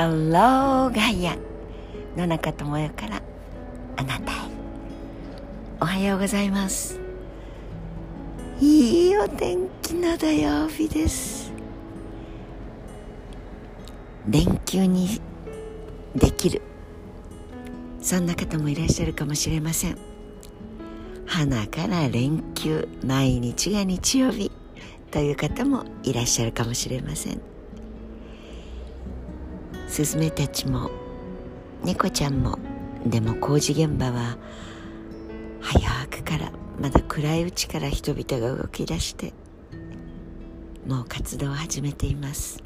Hello ガイア野中智代からあなたへ。おはようございます。いいお天気の土曜日です。連休にできる。そんな方もいらっしゃるかもしれません。花から連休毎日が日曜日。という方もいらっしゃるかもしれません。スズメたちも。猫ちゃんも。でも工事現場は早くからまだ暗いうちから人々が動き出してもう活動を始めています。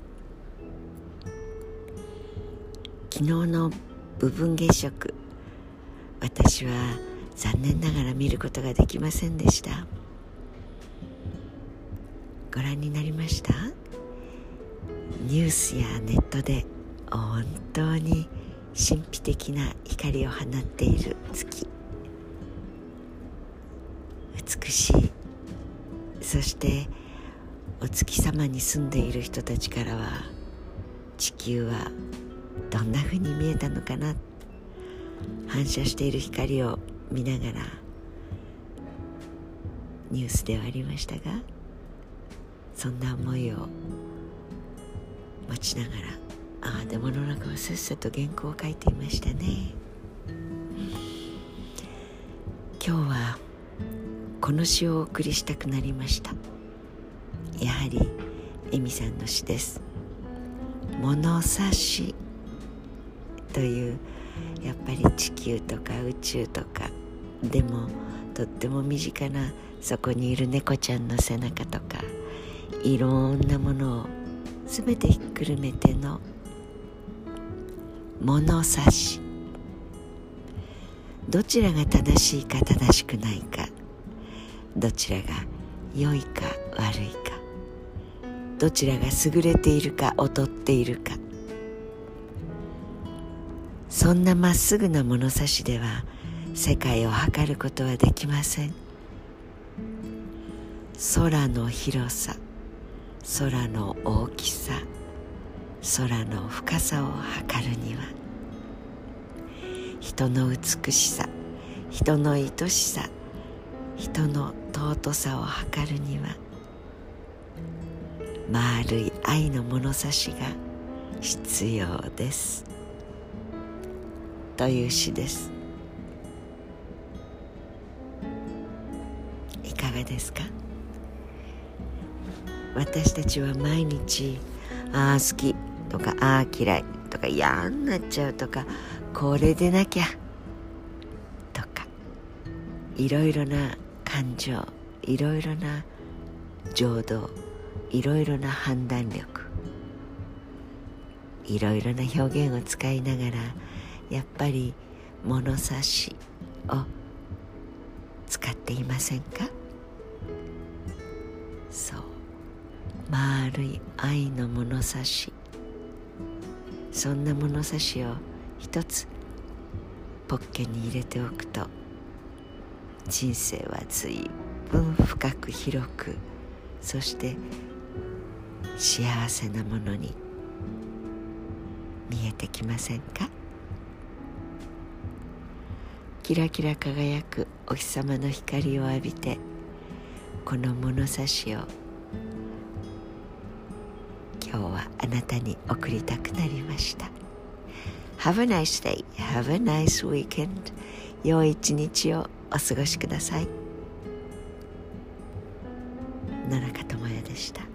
昨日の部分月食私は残念ながら見ることができませんでした。ご覧になりました？ニュースやネットで本当に神秘的な光を放っている月。美しい。そしてお月様に住んでいる人たちからは地球はどんな風に見えたのかな。反射している光を見ながらニュースではありましたがそんな思いを持ちながらああでもの中はせっせと原稿を書いていましたね。今日はこの詩をお送りしたくなりました。やはり恵美さんの詩です「物差し」というやっぱり地球とか宇宙とか。でもとっても身近なそこにいる猫ちゃんの背中とか。いろんなものを全てひっくるめての物差し。どちらが正しいか正しくないか。どちらが良いか悪いか。どちらが優れているか劣っているか。そんなまっすぐな物差しでは世界を測ることはできません。空の広さ空の大きさ。空の深さを測るには。人の美しさ人の愛しさ人の尊さを測るには丸い愛の物差しが必要です。という詩です。いかがですか？私たちは毎日ああ好き。とかああ嫌いとか嫌になっちゃうとかこれでなきゃとかいろいろな感情いろいろな情動いろいろな判断力いろいろな表現を使いながらやっぱり物差しを使っていませんか？そう。丸い愛の物差し。そんな物差しを一つポッケに入れておくと人生は随分深く広くそして幸せなものに見えてきませんか？キラキラ輝くお日様の光を浴びてこの物差しを今日はあなたに送りたくなりました。Have a nice day. Have a nice weekend. 良い一日をお過ごしください。野中智也でした。